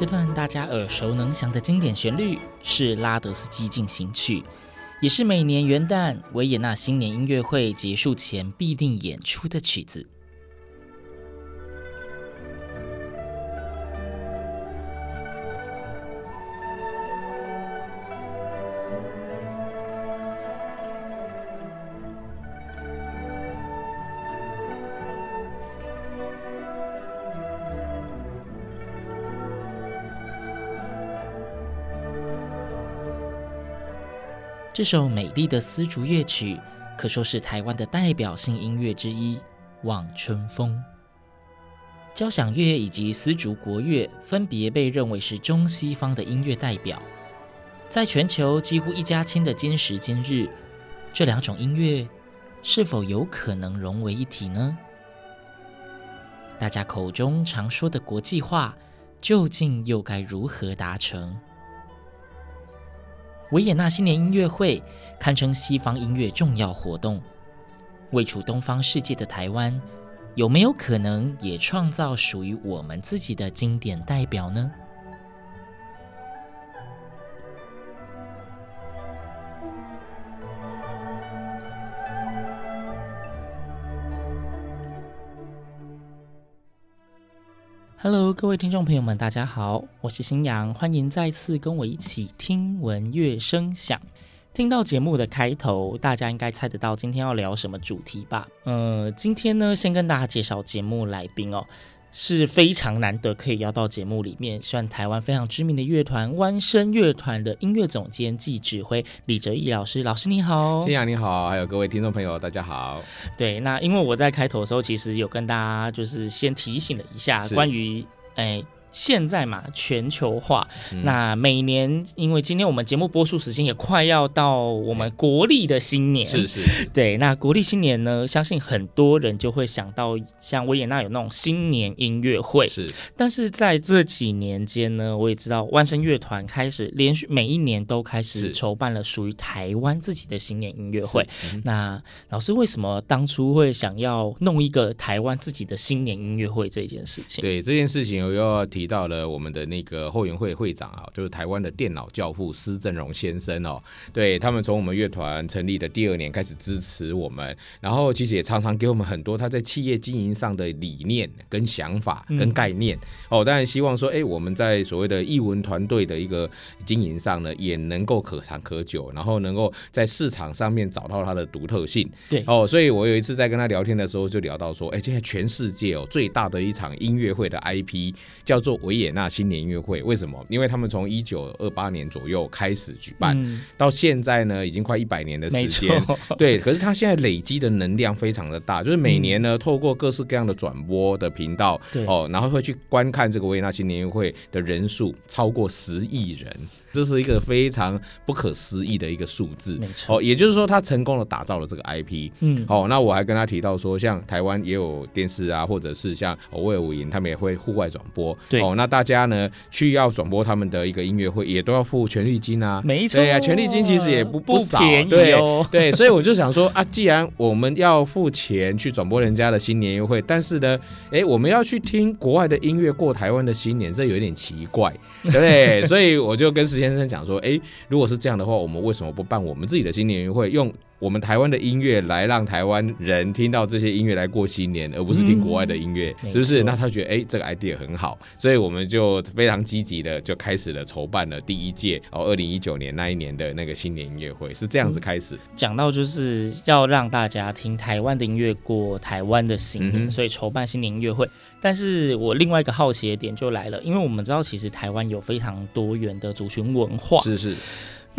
这段大家耳熟能详的经典旋律是拉德斯基进行曲，也是每年元旦维也纳新年音乐会结束前必定演出的曲子。这首美丽的丝竹乐曲可说是台湾的代表性音乐之一，《望春风》。交响乐以及丝竹国乐分别被认为是中西方的音乐代表，在全球几乎一家亲的今时今日，这两种音乐是否有可能融为一体呢？大家口中常说的国际化，究竟又该如何达成？维也纳新年音乐会堪称西方音乐重要活动，位处东方世界的台湾，有没有可能也创造属于我们自己的经典代表呢？？Hello，各位听众朋友们，大家好，我是新阳，欢迎再次跟我一起听闻乐声响。听到节目的开头，大家应该猜得到今天要聊什么主题吧？呃，今天呢，先跟大家介绍节目来宾哦。是非常难得可以邀到节目里面，算台湾非常知名的乐团弯声乐团的音乐总监暨指挥李哲毅老师。老师你好，新阳你好，还有各位听众朋友大家好。对，那因为我在开头的时候，其实有跟大家就是先提醒了一下关于诶。现在嘛，全球化，嗯、那每年因为今天我们节目播出时间也快要到我们国历的新年，是是是，对，那国历新年呢，相信很多人就会想到像维也纳有那种新年音乐会，是。但是在这几年间呢，我也知道万声乐团开始连续每一年都开始筹办了属于台湾自己的新年音乐会。嗯、那老师为什么当初会想要弄一个台湾自己的新年音乐会这件事情？对这件事情，我又要提。提到了我们的那个后援会会长啊，就是台湾的电脑教父施正荣先生哦，对他们从我们乐团成立的第二年开始支持我们，然后其实也常常给我们很多他在企业经营上的理念跟想法跟概念、嗯、哦。当然希望说，哎，我们在所谓的艺文团队的一个经营上呢，也能够可长可久，然后能够在市场上面找到它的独特性。对哦，所以我有一次在跟他聊天的时候，就聊到说，哎，现在全世界哦最大的一场音乐会的 IP 叫做。维也纳新年音乐会为什么？因为他们从一九二八年左右开始举办，嗯、到现在呢，已经快一百年的时间。对，可是他现在累积的能量非常的大，就是每年呢，嗯、透过各式各样的转播的频道，哦，然后会去观看这个维也纳新年音乐会的人数超过十亿人。这是一个非常不可思议的一个数字，没错。哦，也就是说，他成功的打造了这个 IP。嗯，好，那我还跟他提到说，像台湾也有电视啊，或者是像威尔五营，他们也会户外转播。对，哦，那大家呢去要转播他们的一个音乐会，也都要付权利金啊。没错，对啊，权利金其实也不不少，便宜对哦。对，所以我就想说啊，既然我们要付钱去转播人家的新年音乐会，但是呢，哎，我们要去听国外的音乐过台湾的新年，这有点奇怪，对不对？所以我就跟石先生讲说，哎，如果是这样的话，我们为什么不办我们自己的新年音乐会，用我们台湾的音乐来让台湾人听到这些音乐来过新年，而不是听国外的音乐，嗯、是不是？那他觉得哎，这个 idea 很好，所以我们就非常积极的就开始了筹办了第一届哦，二零一九年那一年的那个新年音乐会是这样子开始。讲、嗯、到就是要让大家听台湾的音乐过台湾的新年，嗯、所以筹办新年音乐会。但是我另外一个好奇的点就来了，因为我们知道其实台湾有非常多元的族群文化，是是。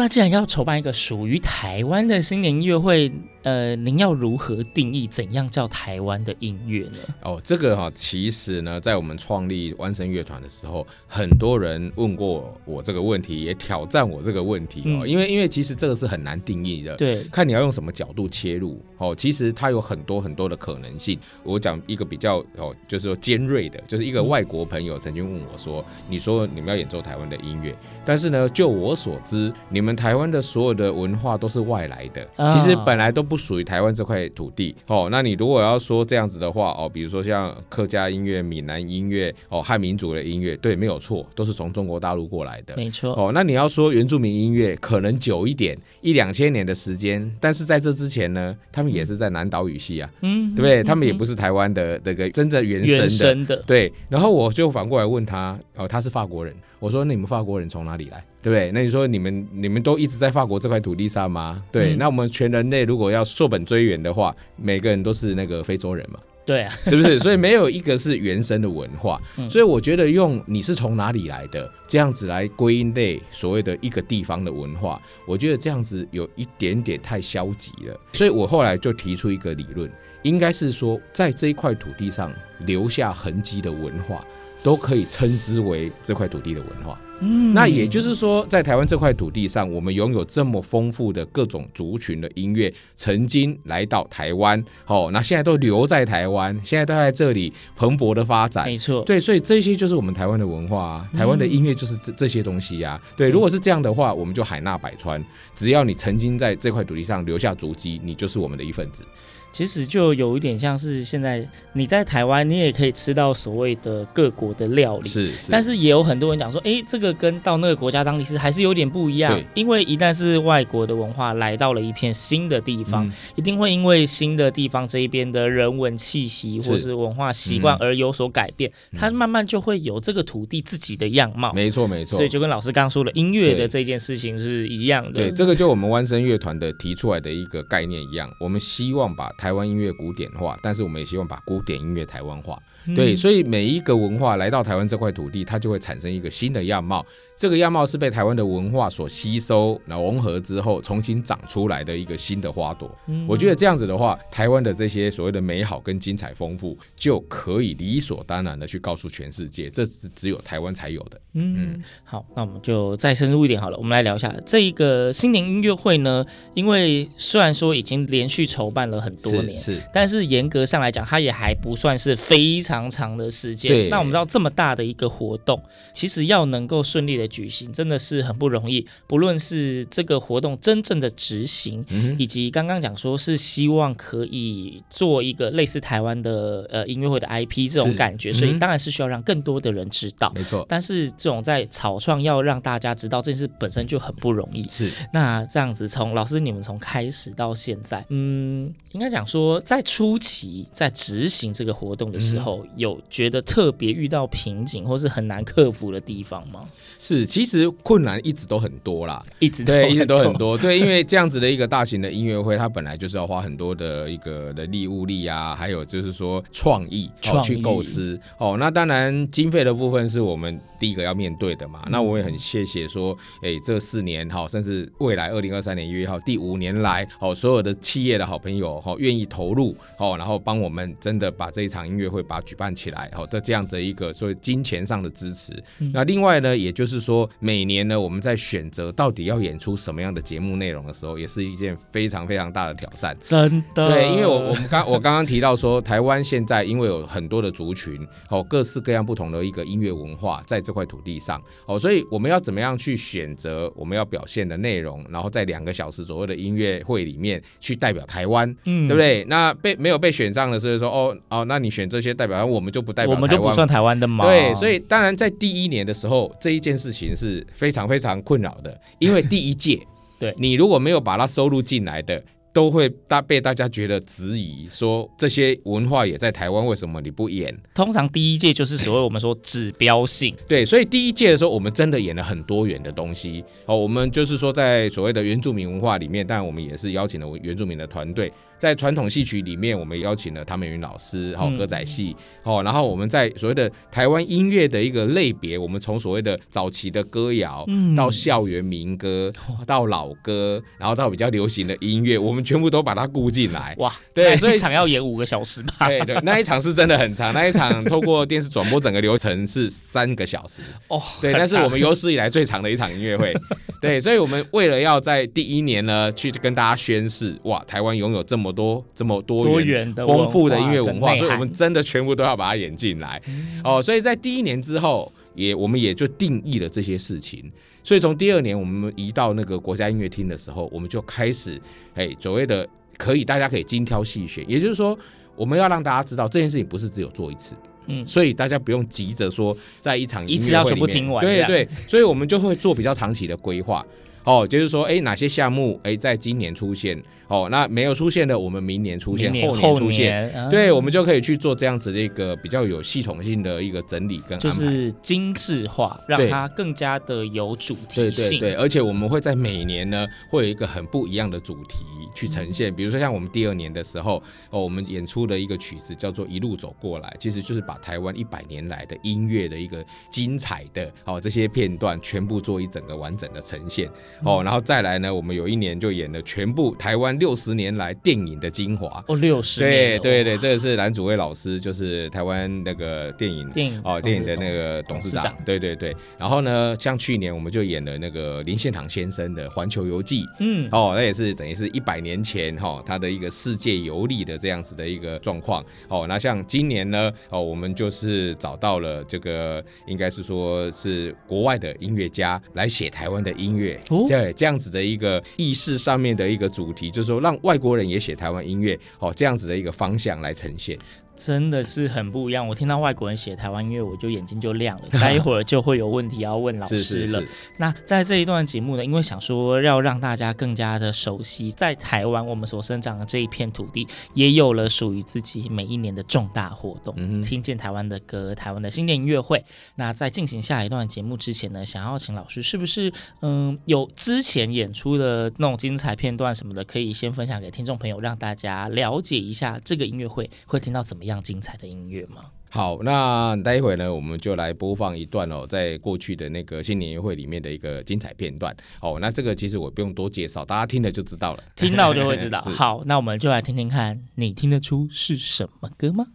那既然要筹办一个属于台湾的新年音乐会，呃，您要如何定义怎样叫台湾的音乐呢？哦，这个哈、哦，其实呢，在我们创立湾声乐团的时候，很多人问过我这个问题，也挑战我这个问题哦。嗯、因为因为其实这个是很难定义的，对，看你要用什么角度切入哦。其实它有很多很多的可能性。我讲一个比较哦，就是说尖锐的，就是一个外国朋友曾经问我说：“嗯、你说你们要演奏台湾的音乐，但是呢，就我所知，你们台湾的所有的文化都是外来的，哦、其实本来都不属于台湾这块土地哦。那你如果要说这样子的话哦，比如说像客家音乐、闽南音乐哦、汉民族的音乐，对，没有错，都是从中国大陆过来的，没错哦。那你要说原住民音乐，可能久一点，一两千年的时间，但是在这之前呢，他们也是在南岛语系啊，嗯，对不对？他们也不是台湾的这个真正原生的，原生的，对。然后我就反过来问他，哦，他是法国人，我说那你们法国人从哪里来？对不对？那你说你们你们都一直在法国这块土地上吗？对，嗯、那我们全人类如果要溯本追源的话，每个人都是那个非洲人嘛？对啊，是不是？所以没有一个是原生的文化。嗯、所以我觉得用你是从哪里来的这样子来归类所谓的一个地方的文化，我觉得这样子有一点点太消极了。所以我后来就提出一个理论，应该是说在这一块土地上留下痕迹的文化，都可以称之为这块土地的文化。嗯，那也就是说，在台湾这块土地上，我们拥有这么丰富的各种族群的音乐，曾经来到台湾，哦，那现在都留在台湾，现在都在这里蓬勃的发展。没错，对，所以这些就是我们台湾的文化啊，台湾的音乐就是这这些东西呀、啊。对，如果是这样的话，我们就海纳百川，只要你曾经在这块土地上留下足迹，你就是我们的一份子。其实就有一点像是现在你在台湾，你也可以吃到所谓的各国的料理，是是。但是也有很多人讲说，哎，这个跟到那个国家当地是还是有点不一样。对。因为一旦是外国的文化来到了一片新的地方，嗯、一定会因为新的地方这一边的人文气息或是文化习惯而有所改变，嗯、它慢慢就会有这个土地自己的样貌。没错没错。所以就跟老师刚刚说的音乐的这件事情是一样的。对，对，这个就我们湾声乐团的提出来的一个概念一样，我们希望把台湾音乐古典化，但是我们也希望把古典音乐台湾化。对，所以每一个文化来到台湾这块土地，它就会产生一个新的样貌。这个样貌是被台湾的文化所吸收、然后融合之后，重新长出来的一个新的花朵。我觉得这样子的话，台湾的这些所谓的美好跟精彩丰富，就可以理所当然的去告诉全世界，这是只有台湾才有的。嗯，好，那我们就再深入一点好了。我们来聊一下这一个新年音乐会呢，因为虽然说已经连续筹办了很多年，是，是但是严格上来讲，它也还不算是非常。长长的时间，那我们知道这么大的一个活动，其实要能够顺利的举行，真的是很不容易。不论是这个活动真正的执行，嗯、以及刚刚讲说是希望可以做一个类似台湾的呃音乐会的 IP 这种感觉，嗯、所以当然是需要让更多的人知道。没错，但是这种在草创要让大家知道这件事本身就很不容易。是，那这样子从老师你们从开始到现在，嗯，应该讲说在初期在执行这个活动的时候。嗯有觉得特别遇到瓶颈或是很难克服的地方吗？是，其实困难一直都很多啦，一直对，一直都很多。对，因为这样子的一个大型的音乐会，它本来就是要花很多的一个的力物力啊，还有就是说创意，去构思。哦，那当然经费的部分是我们第一个要面对的嘛。那我也很谢谢说，哎，这四年哈，甚至未来二零二三年一月一号第五年来，哦，所有的企业的好朋友哈，愿意投入哦，然后帮我们真的把这一场音乐会把它举办起来，好的这样的一个所谓金钱上的支持。那另外呢，也就是说，每年呢，我们在选择到底要演出什么样的节目内容的时候，也是一件非常非常大的挑战。真的，对，因为我我们刚 我刚刚提到说，台湾现在因为有很多的族群，哦，各式各样不同的一个音乐文化在这块土地上，哦，所以我们要怎么样去选择我们要表现的内容，然后在两个小时左右的音乐会里面去代表台湾，嗯，对不对？那被没有被选上的，所以说哦哦，那你选这些代表，我们就不代表，我们就不算台湾的嘛。对，所以当然在第一年的时候，这一件事情是非常非常困扰的，因为第一届，对你如果没有把它收录进来的。都会大被大家觉得质疑，说这些文化也在台湾，为什么你不演？通常第一届就是所谓我们说指标性，对，所以第一届的时候，我们真的演了很多元的东西。哦，我们就是说在所谓的原住民文化里面，但我们也是邀请了原住民的团队。在传统戏曲里面，我们邀请了唐美云老师，好歌仔戏，哦，然后我们在所谓的台湾音乐的一个类别，我们从所谓的早期的歌谣，到校园民歌，到老歌，然后到比较流行的音乐，我们全部都把它顾进来。哇，对，所以一场要演五个小时吧？对对，那一场是真的很长，那一场透过电视转播，整个流程是三个小时。哦，对，那是我们有史以来最长的一场音乐会。对，所以我们为了要在第一年呢，去跟大家宣示，哇，台湾拥有这么。多这么多元丰富的音乐文化，所以我们真的全部都要把它演进来哦。所以在第一年之后，也我们也就定义了这些事情。所以从第二年我们移到那个国家音乐厅的时候，我们就开始哎，所谓的可以大家可以精挑细选，也就是说，我们要让大家知道这件事情不是只有做一次，嗯，所以大家不用急着说在一场音乐会里面一次要全部听完，对对，所以我们就会做比较长期的规划。哦，就是说，哎，哪些项目哎，在今年出现？哦，那没有出现的，我们明年出现，后年出现，嗯、对，我们就可以去做这样子的一个比较有系统性的一个整理跟，就是精致化，让它更加的有主题性。对对对，而且我们会在每年呢，会有一个很不一样的主题去呈现。嗯、比如说像我们第二年的时候，哦，我们演出的一个曲子叫做《一路走过来》，其实就是把台湾一百年来的音乐的一个精彩的哦这些片段，全部做一整个完整的呈现。哦，然后再来呢，我们有一年就演了全部台湾六十年来电影的精华。哦，六十年。对对对，这个是蓝祖蔚老师，就是台湾那个电影电影哦电影的那个董事长。事长对对对。然后呢，像去年我们就演了那个林献堂先生的《环球游记》。嗯。哦，那也是等于是一百年前哈、哦、他的一个世界游历的这样子的一个状况。哦，那像今年呢，哦我们就是找到了这个应该是说是国外的音乐家来写台湾的音乐。哦。对，这样子的一个意识上面的一个主题，就是说让外国人也写台湾音乐，哦，这样子的一个方向来呈现。真的是很不一样。我听到外国人写台湾音乐，我就眼睛就亮了。待一会儿就会有问题要问老师了。是是是。那在这一段节目呢，因为想说要让大家更加的熟悉，在台湾我们所生长的这一片土地，也有了属于自己每一年的重大活动。嗯。听见台湾的歌，台湾的新年音乐会。那在进行下一段节目之前呢，想要请老师，是不是嗯有之前演出的那种精彩片段什么的，可以先分享给听众朋友，让大家了解一下这个音乐会会听到怎么样？这样精彩的音乐吗？好，那待会呢，我们就来播放一段哦，在过去的那个新年会里面的一个精彩片段。哦，那这个其实我不用多介绍，大家听了就知道了，听到就会知道。好，那我们就来听听看，你听得出是什么歌吗？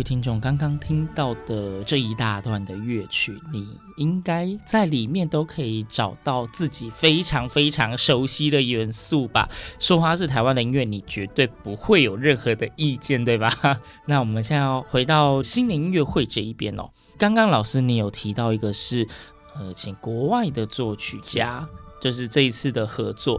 位听众刚刚听到的这一大段的乐曲，你应该在里面都可以找到自己非常非常熟悉的元素吧？说它是台湾的音乐，你绝对不会有任何的意见，对吧？那我们现在要回到新年音乐会这一边哦。刚刚老师你有提到一个是，呃，请国外的作曲家，就是这一次的合作。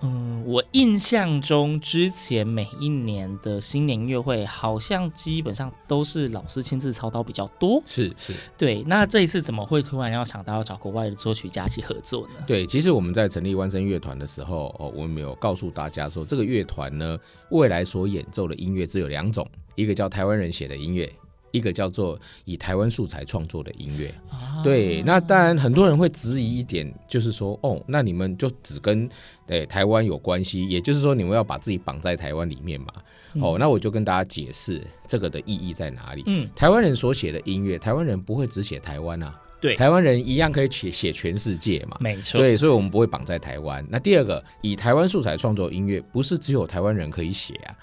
嗯，我印象中之前每一年的新年音乐会，好像基本上都是老师亲自操刀比较多。是是，对。那这一次怎么会突然要想到要找国外的作曲家一起合作呢？对，其实我们在成立万声乐团的时候，哦，我们有告诉大家说，这个乐团呢，未来所演奏的音乐只有两种，一个叫台湾人写的音乐。一个叫做以台湾素材创作的音乐，啊、对，那当然很多人会质疑一点，就是说，哦，那你们就只跟诶台湾有关系，也就是说，你们要把自己绑在台湾里面嘛？嗯、哦，那我就跟大家解释这个的意义在哪里。嗯，台湾人所写的音乐，台湾人不会只写台湾啊，对，台湾人一样可以写写全世界嘛，没错。对，所以我们不会绑在台湾。那第二个，以台湾素材创作音乐，不是只有台湾人可以写啊。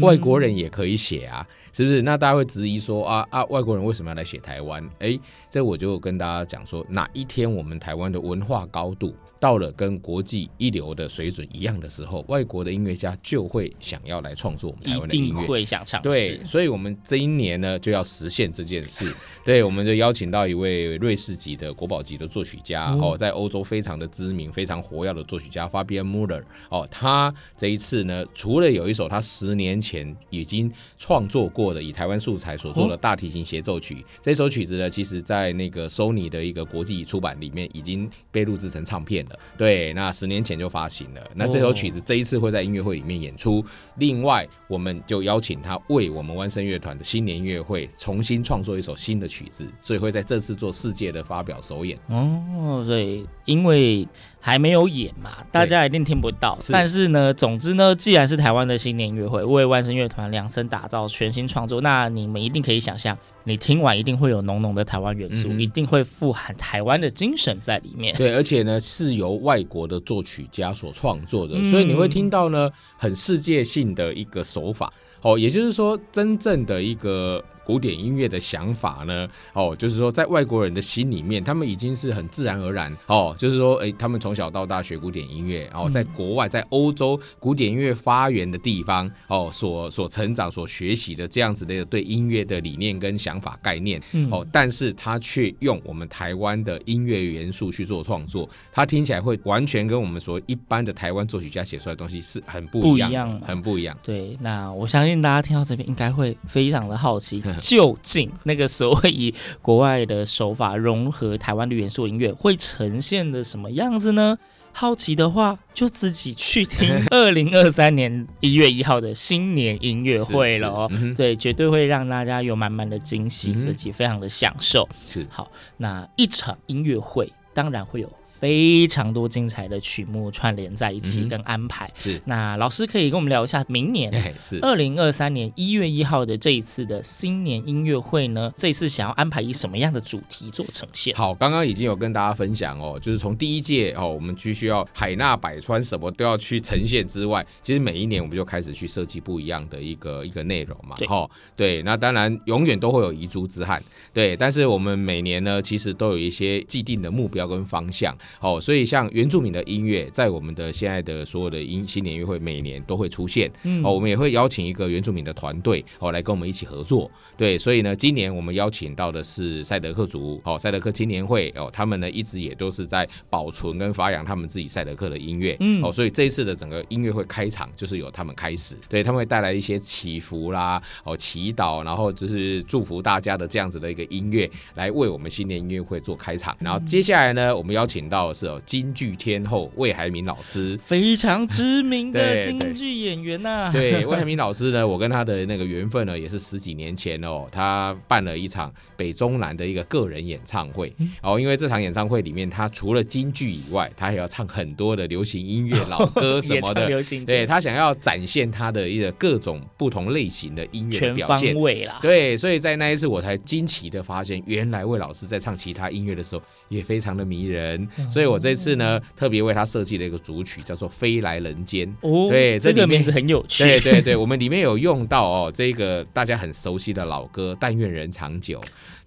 外国人也可以写啊，是不是？那大家会质疑说啊啊，外国人为什么要来写台湾？哎，这我就跟大家讲说，哪一天我们台湾的文化高度到了跟国际一流的水准一样的时候，外国的音乐家就会想要来创作我们台湾的音乐，一定会想尝试。对，所以我们这一年呢就要实现这件事。对，我们就邀请到一位瑞士籍的国宝级的作曲家哦，在欧洲非常的知名、非常活跃的作曲家 Fabian Müller 哦，他这一次呢，除了有一首他十年前已经创作过的以台湾素材所做的大提琴协奏曲，这首曲子呢，其实在那个 Sony 的一个国际出版里面已经被录制成唱片了。对，那十年前就发行了。那这首曲子这一次会在音乐会里面演出。另外，我们就邀请他为我们湾声乐团的新年音乐会重新创作一首新的曲子，所以会在这次做世界的发表首演。哦，对，因为。还没有演嘛，大家一定听不到。但是呢，总之呢，既然是台湾的新年音乐会，为万声乐团量身打造全新创作，那你们一定可以想象，你听完一定会有浓浓的台湾元素，嗯、一定会富含台湾的精神在里面。对，而且呢，是由外国的作曲家所创作的，嗯、所以你会听到呢，很世界性的一个手法。哦，也就是说，真正的一个。古典音乐的想法呢？哦，就是说，在外国人的心里面，他们已经是很自然而然哦，就是说，哎，他们从小到大学古典音乐，哦，在国外，在欧洲古典音乐发源的地方，哦，所所成长、所学习的这样子的对音乐的理念跟想法概念，哦，但是他却用我们台湾的音乐元素去做创作，他听起来会完全跟我们所一般的台湾作曲家写出来的东西是很不一样，不一样，很不一样。对，那我相信大家听到这边应该会非常的好奇。究竟那个所谓以国外的手法融合台湾的元素音乐会呈现的什么样子呢？好奇的话，就自己去听 二零二三年一月一号的新年音乐会了哦。对，绝对会让大家有满满的惊喜，而且非常的享受。是好，那一场音乐会当然会有。非常多精彩的曲目串联在一起跟安排，嗯、是那老师可以跟我们聊一下明年 是二零二三年一月一号的这一次的新年音乐会呢？这一次想要安排以什么样的主题做呈现？好，刚刚已经有跟大家分享哦，就是从第一届哦，我们必须要海纳百川，什么都要去呈现之外，其实每一年我们就开始去设计不一样的一个一个内容嘛。哈对，对，那当然永远都会有遗珠之憾，对，但是我们每年呢，其实都有一些既定的目标跟方向。哦，所以像原住民的音乐，在我们的现在的所有的音新年音乐会，每年都会出现。嗯，哦，我们也会邀请一个原住民的团队，哦，来跟我们一起合作。对，所以呢，今年我们邀请到的是赛德克族，哦，赛德克青年会，哦，他们呢一直也都是在保存跟发扬他们自己赛德克的音乐。嗯，哦，所以这一次的整个音乐会开场就是由他们开始，对，他们会带来一些祈福啦，哦，祈祷，然后就是祝福大家的这样子的一个音乐，来为我们新年音乐会做开场。然后接下来呢，我们邀请到的。是哦，京剧天后魏海敏老师，非常知名的京剧演员呐、啊。对，魏海明老师呢，我跟他的那个缘分呢，也是十几年前哦，他办了一场北中南的一个个人演唱会。哦，因为这场演唱会里面，他除了京剧以外，他还要唱很多的流行音乐、老歌 什么的。流行对，他想要展现他的一个各种不同类型的音乐的表现。全方位啦。对，所以在那一次，我才惊奇的发现，原来魏老师在唱其他音乐的时候，也非常的。的迷人，所以我这次呢特别为他设计了一个主曲，叫做《飞来人间》。哦，对，这个名字很有趣。对对对，我们里面有用到哦，这个大家很熟悉的老歌《但愿人长久》。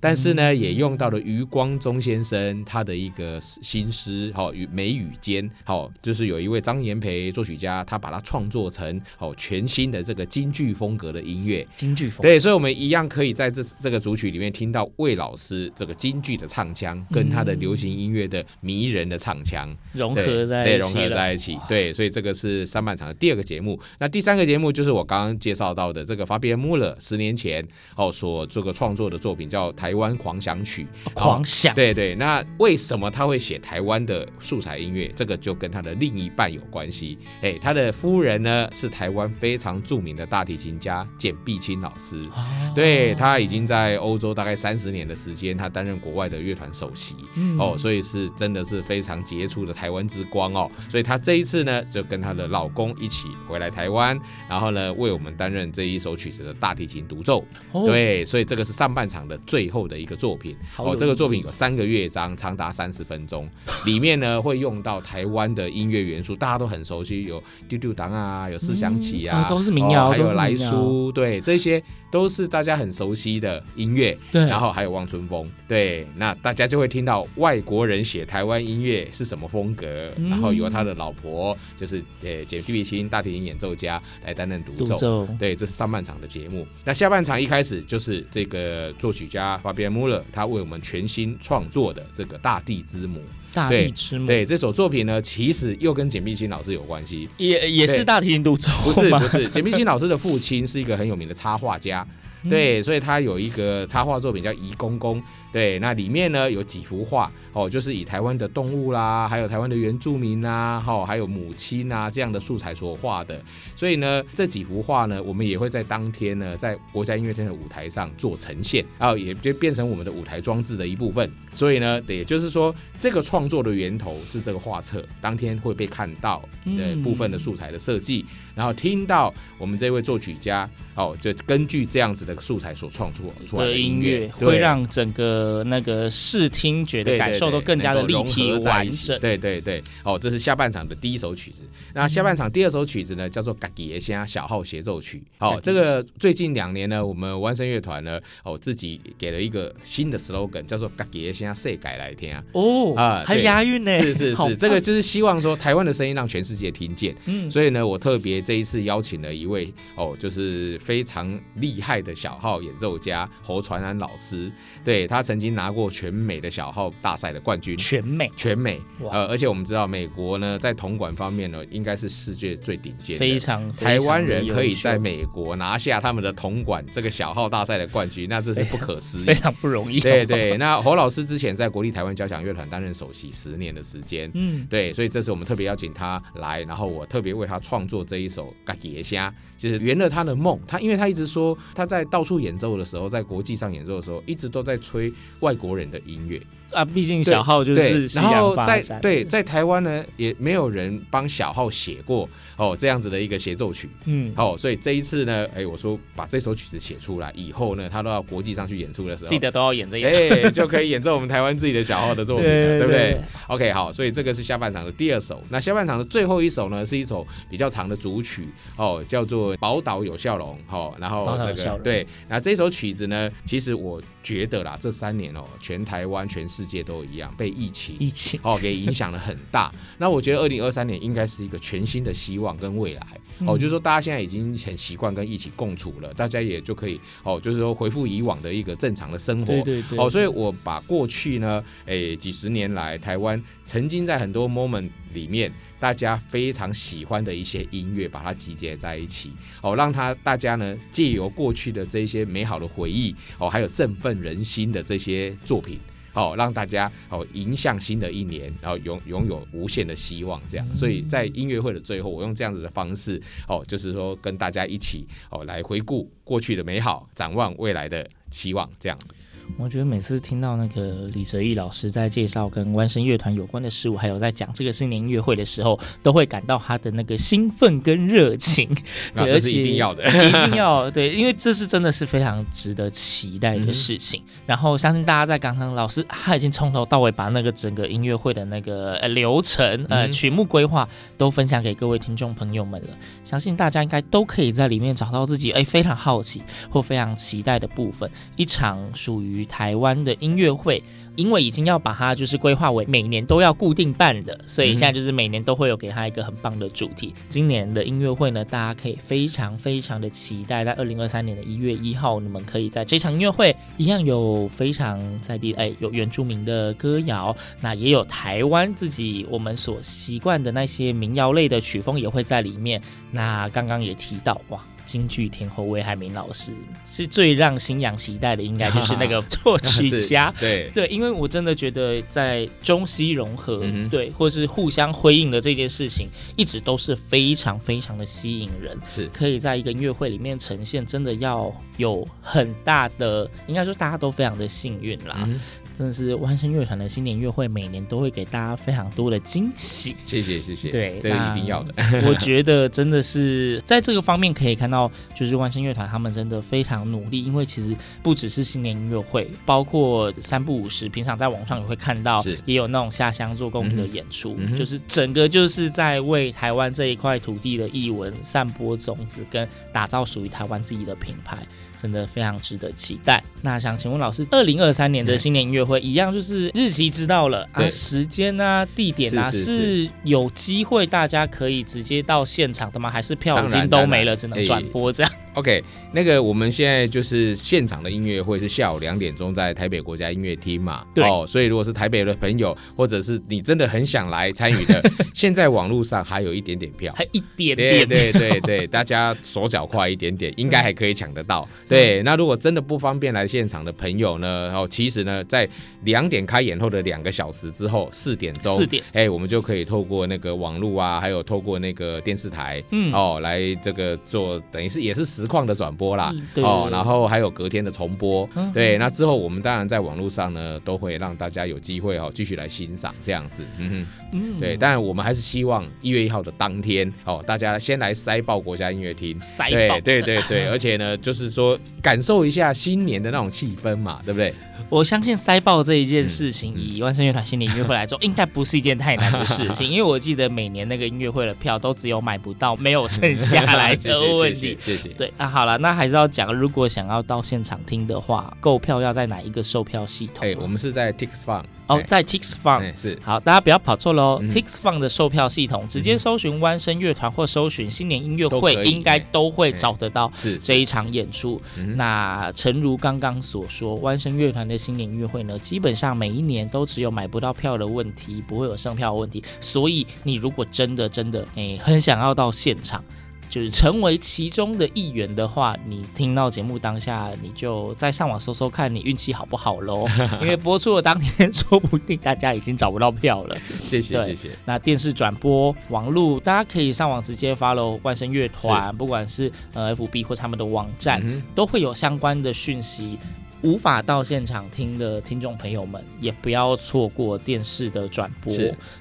但是呢，也用到了余光中先生他的一个新诗，好与眉宇间，好就是有一位张炎培作曲家，他把它创作成好全新的这个京剧风格的音乐。京剧风对，所以我们一样可以在这这个主曲里面听到魏老师这个京剧的唱腔，跟他的流行音乐的迷人的唱腔融合在对，融合在一起。对，所以这个是上半场的第二个节目。那第三个节目就是我刚刚介绍到的这个 Fabian Muller 十年前哦所这个创作的作品叫台湾狂想曲，狂想，对对。那为什么他会写台湾的素材音乐？这个就跟他的另一半有关系。哎，他的夫人呢是台湾非常著名的大提琴家简碧清老师。哦、对，他已经在欧洲大概三十年的时间，他担任国外的乐团首席。嗯、哦，所以是真的是非常杰出的台湾之光哦。所以他这一次呢，就跟他的老公一起回来台湾，然后呢为我们担任这一首曲子的大提琴独奏。哦、对，所以这个是上半场的最后的一个。作品。哦，这个作品有三个乐章，长达三十分钟，里面呢会用到台湾的音乐元素，大家都很熟悉，有丢丢当啊，有思想起啊，嗯、都是民谣、哦，还有来书，对，这些都是大家很熟悉的音乐。对，然后还有望春风，对，那大家就会听到外国人写台湾音乐是什么风格，嗯、然后由他的老婆就是呃简碧清大提琴演奏家来担任独奏，奏。对，这是上半场的节目。那下半场一开始就是这个作曲家法比安穆勒。他为我们全新创作的这个《大地之母》，大地之母，对，对这首作品呢，其实又跟简碧清老师有关系，也也是大提琴独奏，不是不是，简碧清老师的父亲是一个很有名的插画家。对，所以他有一个插画作品叫《移公公》，对，那里面呢有几幅画哦，就是以台湾的动物啦，还有台湾的原住民啊，哈，还有母亲啊这样的素材所画的。所以呢，这几幅画呢，我们也会在当天呢，在国家音乐厅的舞台上做呈现，然后也就变成我们的舞台装置的一部分。所以呢，也就是说，这个创作的源头是这个画册，当天会被看到的部分的素材的设计，然后听到我们这位作曲家哦，就根据这样子的。素材所创作出来的音乐，会让整个那个视听觉的感受都更加的立体完整。对对对，哦，这是下半场的第一首曲子。那下半场第二首曲子呢，叫做《家己的虾小号协奏曲》。哦，这个最近两年呢，我们湾声乐团呢，哦，自己给了一个新的 slogan，叫做“家己的声世改来听”。哦啊，还押韵呢。是是是，这个就是希望说台湾的声音让全世界听见。嗯，所以呢，我特别这一次邀请了一位哦，就是非常厉害的。小号演奏家侯传安老师，对，他曾经拿过全美的小号大赛的冠军，全美，全美，呃，而且我们知道美国呢，在铜管方面呢，应该是世界最顶尖的，非常，台湾人可以在美国拿下他们的铜管这个小号大赛的冠军，那这是不可思议，非常不容易。对对，那侯老师之前在国立台湾交响乐团担任首席十年的时间，嗯，对，所以这次我们特别邀请他来，然后我特别为他创作这一首《家己的声》，就是圆了他的梦。他因为他一直说他在。到处演奏的时候，在国际上演奏的时候，一直都在吹外国人的音乐。啊，毕竟小号就是然后在对在台湾呢，也没有人帮小号写过哦这样子的一个协奏曲，嗯，哦，所以这一次呢，哎，我说把这首曲子写出来以后呢，他都要国际上去演出的时候，记得都要演这一首，哎，就可以演奏我们台湾自己的小号的作品了，对，不对？OK，好，所以这个是下半场的第二首，那下半场的最后一首呢，是一首比较长的主曲哦，叫做《宝岛有笑容》哦，然后那个对，那这首曲子呢，其实我觉得啦，这三年哦，全台湾全世界都一样被疫情疫情哦给影响了很大。那我觉得二零二三年应该是一个全新的希望跟未来哦，就是说大家现在已经很习惯跟疫情共处了，大家也就可以哦，就是说回复以往的一个正常的生活。对对对。哦，所以我把过去呢，诶几十年来台湾曾经在很多 moment 里面大家非常喜欢的一些音乐，把它集结在一起哦，让他大家呢借由过去的这些美好的回忆哦，还有振奋人心的这些作品。哦，让大家哦迎向新的一年，然后拥拥有无限的希望，这样。所以在音乐会的最后，我用这样子的方式，哦，就是说跟大家一起哦来回顾过去的美好，展望未来的希望，这样子。我觉得每次听到那个李哲毅老师在介绍跟湾声乐团有关的事物，还有在讲这个新年音乐会的时候，都会感到他的那个兴奋跟热情。对，这是一定要的，一定要对，因为这是真的是非常值得期待的事情。嗯、然后相信大家在刚刚老师他已经从头到尾把那个整个音乐会的那个流程呃曲目规划都分享给各位听众朋友们了，相信大家应该都可以在里面找到自己哎非常好奇或非常期待的部分。一场属于于台湾的音乐会，因为已经要把它就是规划为每年都要固定办的，所以现在就是每年都会有给他一个很棒的主题。今年的音乐会呢，大家可以非常非常的期待，在二零二三年的一月一号，你们可以在这场音乐会一样有非常在地哎，有原住民的歌谣，那也有台湾自己我们所习惯的那些民谣类的曲风也会在里面。那刚刚也提到哇。京剧天后魏海明老师是最让新阳期待的，应该就是那个 作曲家。对对，因为我真的觉得在中西融合，嗯、对，或是互相辉映的这件事情，一直都是非常非常的吸引人。是，可以在一个音乐会里面呈现，真的要有很大的，应该说大家都非常的幸运啦。嗯真的是万声乐团的新年音乐会，每年都会给大家非常多的惊喜。谢谢谢谢，对，这个一定要的。我觉得真的是在这个方面可以看到，就是万声乐团他们真的非常努力，因为其实不只是新年音乐会，包括三不五时，平常在网上也会看到，也有那种下乡做公益的演出，嗯、就是整个就是在为台湾这一块土地的艺文散播种子，跟打造属于台湾自己的品牌。真的非常值得期待。那想请问老师，二零二三年的新年音乐会一样，就是日期知道了啊，时间啊、地点啊，是，有机会大家可以直接到现场的吗？还是票已经都没了，只能转播这样？OK，那个我们现在就是现场的音乐会是下午两点钟在台北国家音乐厅嘛。对哦，所以如果是台北的朋友，或者是你真的很想来参与的，现在网络上还有一点点票，还一点点。对对对对，大家手脚快一点点，应该还可以抢得到。对，那如果真的不方便来现场的朋友呢，然后其实呢，在两点开演后的两个小时之后，四点钟，四点，哎，我们就可以透过那个网络啊，还有透过那个电视台，嗯，哦，来这个做，等于是也是实况的转播啦，对哦，然后还有隔天的重播，嗯、对，那之后我们当然在网络上呢，都会让大家有机会哦，继续来欣赏这样子，嗯哼，嗯，对，但我们还是希望一月一号的当天，哦，大家先来塞爆国家音乐厅，塞爆，对 对对对，而且呢，就是说感受一下新年的那种气氛嘛，对不对？我相信塞爆这一件事情，嗯、以万圣乐团新年音乐会来说，应该不是一件太难的事情，因为我记得每年那个音乐会的票都只有买不到，没有剩下来的 问题。谢谢。对，那、啊、好了，那还是要讲，如果想要到现场听的话，购票要在哪一个售票系统？哎，我们是在 TixFun。哦，在 TixFun 是。好，大家不要跑错喽。嗯、TixFun 的售票系统，直接搜寻湾声乐团或搜寻新年音乐会，应该都会找得到这一场演出。那诚如刚刚所说，湾声乐团的新年音乐会呢，基本上每一年都只有买不到票的问题，不会有剩票的问题。所以你如果真的真的诶、欸、很想要到现场。就是成为其中的一员的话，你听到节目当下，你就再上网搜搜看你运气好不好喽。因为播出的当天，说不定大家已经找不到票了。谢谢谢谢。那电视转播、网络，大家可以上网直接 follow 万声乐团，不管是呃 FB 或他们的网站，嗯、都会有相关的讯息。无法到现场听的听众朋友们，也不要错过电视的转播。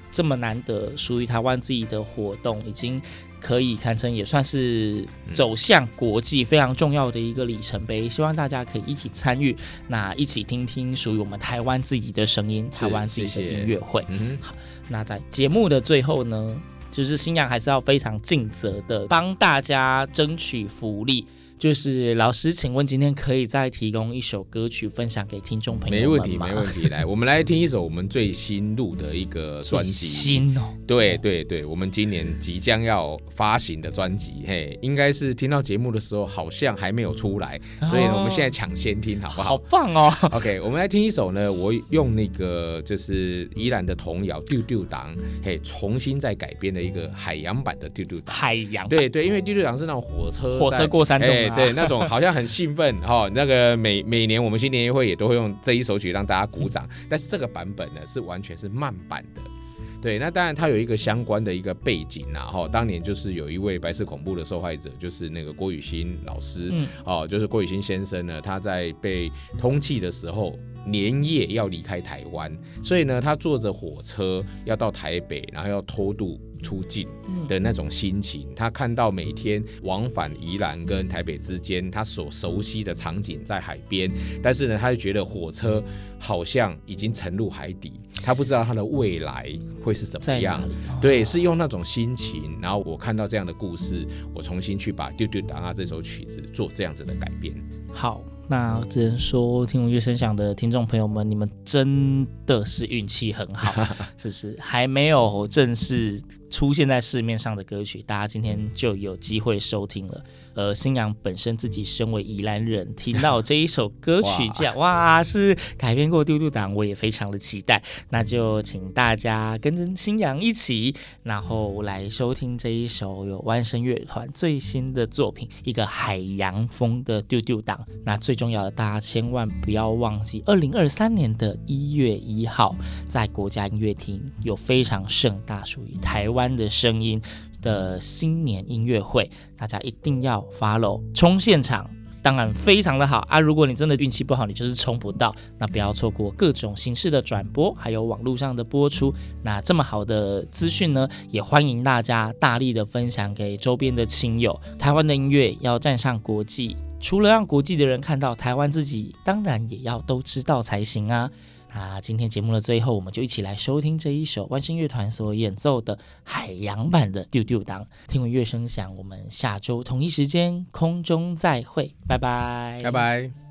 这么难得属于台湾自己的活动，已经。可以堪称也算是走向国际非常重要的一个里程碑，希望大家可以一起参与，那一起听听属于我们台湾自己的声音，台湾自己的音乐会。嗯，好，那在节目的最后呢，就是新娘还是要非常尽责的帮大家争取福利。就是老师，请问今天可以再提供一首歌曲分享给听众朋友？没问题，没问题。来，我们来听一首我们最新录的一个专辑。新哦，对对对，我们今年即将要发行的专辑，嘿，应该是听到节目的时候好像还没有出来，哦、所以呢，我们现在抢先听好不好？好棒哦！OK，我们来听一首呢，我用那个就是依然的童谣《丢丢当》，嘿，重新再改编的一个海洋版的《丢丢当》。海洋对对，因为《丢丢当》是那种火车火车过山洞。对，那种好像很兴奋 哈，那个每每年我们新年音乐会也都会用这一首曲让大家鼓掌，但是这个版本呢是完全是慢版的，对，那当然它有一个相关的一个背景啊，哈，当年就是有一位白色恐怖的受害者，就是那个郭雨欣老师，嗯，哦，就是郭雨欣先生呢，他在被通缉的时候。连夜要离开台湾，所以呢，他坐着火车要到台北，然后要偷渡出境的那种心情。他看到每天往返宜兰跟台北之间，他所熟悉的场景在海边，但是呢，他就觉得火车好像已经沉入海底，他不知道他的未来会是怎么样。对，是用那种心情。然后我看到这样的故事，我重新去把《丢丢当啊》这首曲子做这样子的改编。好。那只能说，听闻乐声响的听众朋友们，你们真的是运气很好，是不是？还没有正式出现在市面上的歌曲，大家今天就有机会收听了。呃，新阳本身自己身为宜兰人，听到这一首歌曲，这样哇，哇，是改编过《丢丢党》，我也非常的期待。那就请大家跟着新阳一起，然后来收听这一首有湾声乐团最新的作品，一个海洋风的《丢丢党》。那最重要的，大家千万不要忘记，二零二三年的一月一号，在国家音乐厅有非常盛大属于台湾湾的声音的新年音乐会，大家一定要 follow 冲现场，当然非常的好啊！如果你真的运气不好，你就是冲不到，那不要错过各种形式的转播，还有网络上的播出。那这么好的资讯呢，也欢迎大家大力的分享给周边的亲友。台湾的音乐要站上国际，除了让国际的人看到，台湾自己当然也要都知道才行啊！啊今天节目的最后，我们就一起来收听这一首万声乐团所演奏的海洋版的《丢丢当》。听闻乐声响，我们下周同一时间空中再会，拜拜，拜拜。